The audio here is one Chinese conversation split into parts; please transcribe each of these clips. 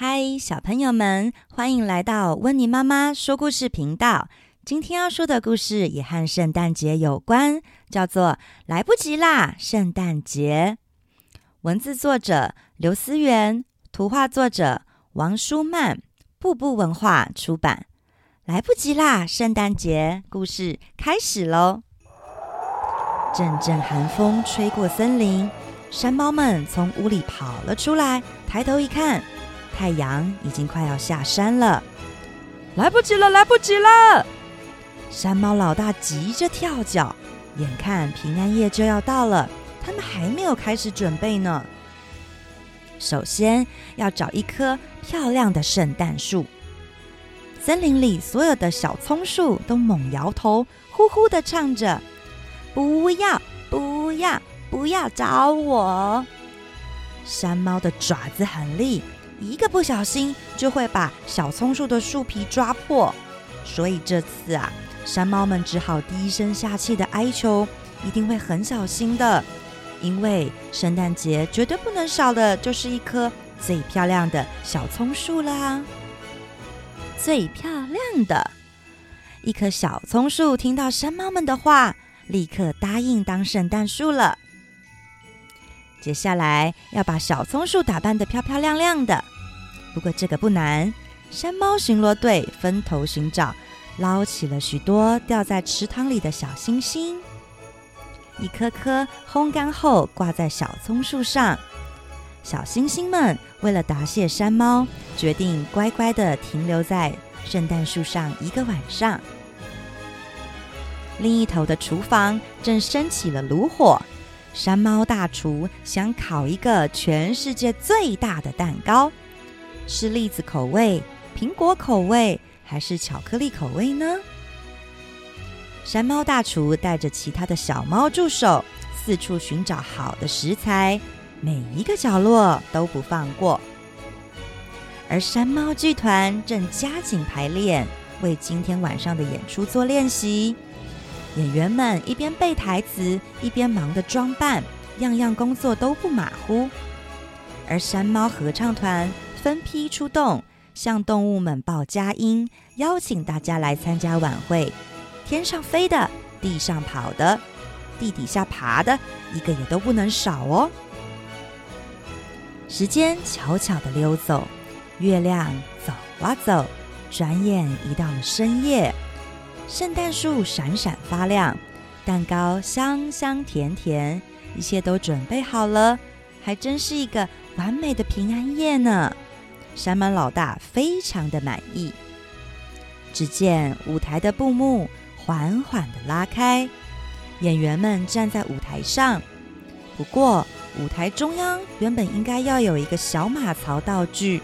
嗨，小朋友们，欢迎来到温妮妈妈说故事频道。今天要说的故事也和圣诞节有关，叫做《来不及啦，圣诞节》。文字作者刘思源，图画作者王舒曼，步步文化出版。来不及啦，圣诞节故事开始喽！阵阵寒风吹过森林，山猫们从屋里跑了出来，抬头一看。太阳已经快要下山了，来不及了，来不及了！山猫老大急着跳脚，眼看平安夜就要到了，他们还没有开始准备呢。首先要找一棵漂亮的圣诞树。森林里所有的小松树都猛摇头，呼呼的唱着：“不要，不要，不要找我！”山猫的爪子很利。一个不小心就会把小葱树的树皮抓破，所以这次啊，山猫们只好低声下气的哀求，一定会很小心的，因为圣诞节绝对不能少的就是一棵最漂亮的小葱树啦！最漂亮的一棵小葱树听到山猫们的话，立刻答应当圣诞树了。接下来要把小松树打扮得漂漂亮亮的。不过这个不难，山猫巡逻队分头寻找，捞起了许多掉在池塘里的小星星，一颗颗烘干后挂在小松树上。小星星们为了答谢山猫，决定乖乖的停留在圣诞树上一个晚上。另一头的厨房正升起了炉火。山猫大厨想烤一个全世界最大的蛋糕，是栗子口味、苹果口味还是巧克力口味呢？山猫大厨带着其他的小猫助手四处寻找好的食材，每一个角落都不放过。而山猫剧团正加紧排练，为今天晚上的演出做练习。演员们一边背台词，一边忙着装扮，样样工作都不马虎。而山猫合唱团分批出动，向动物们报佳音，邀请大家来参加晚会。天上飞的，地上跑的，地底下爬的，一个也都不能少哦。时间悄悄地溜走，月亮走啊走，转眼已到了深夜。圣诞树闪闪发亮，蛋糕香香甜甜，一切都准备好了，还真是一个完美的平安夜呢。山猫老大非常的满意。只见舞台的布幕缓缓的拉开，演员们站在舞台上。不过，舞台中央原本应该要有一个小马槽道具，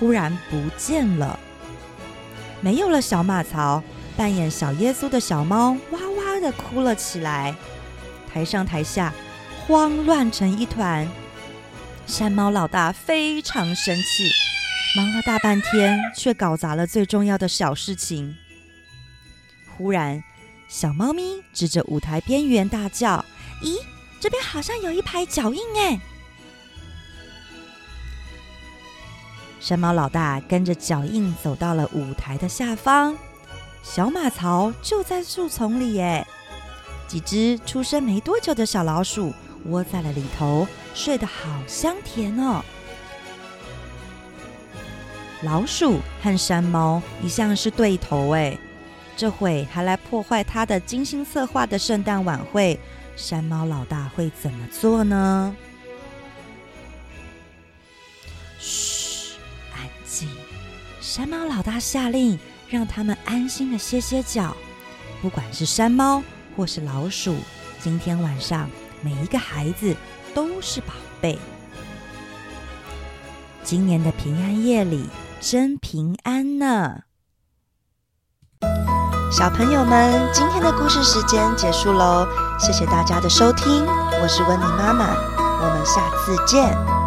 忽然不见了，没有了小马槽。扮演小耶稣的小猫哇哇的哭了起来，台上台下慌乱成一团。山猫老大非常生气，忙了大半天，却搞砸了最重要的小事情。忽然，小猫咪指着舞台边缘大叫：“咦，这边好像有一排脚印哎！”山猫老大跟着脚印走到了舞台的下方。小马槽就在树丛里耶，几只出生没多久的小老鼠窝在了里头，睡得好香甜哦。老鼠和山猫一向是对头哎，这回还来破坏他的精心策划的圣诞晚会，山猫老大会怎么做呢？嘘，安静！山猫老大下令。让他们安心的歇歇脚，不管是山猫或是老鼠，今天晚上每一个孩子都是宝贝。今年的平安夜里真平安呢！小朋友们，今天的故事时间结束喽，谢谢大家的收听，我是温妮妈妈，我们下次见。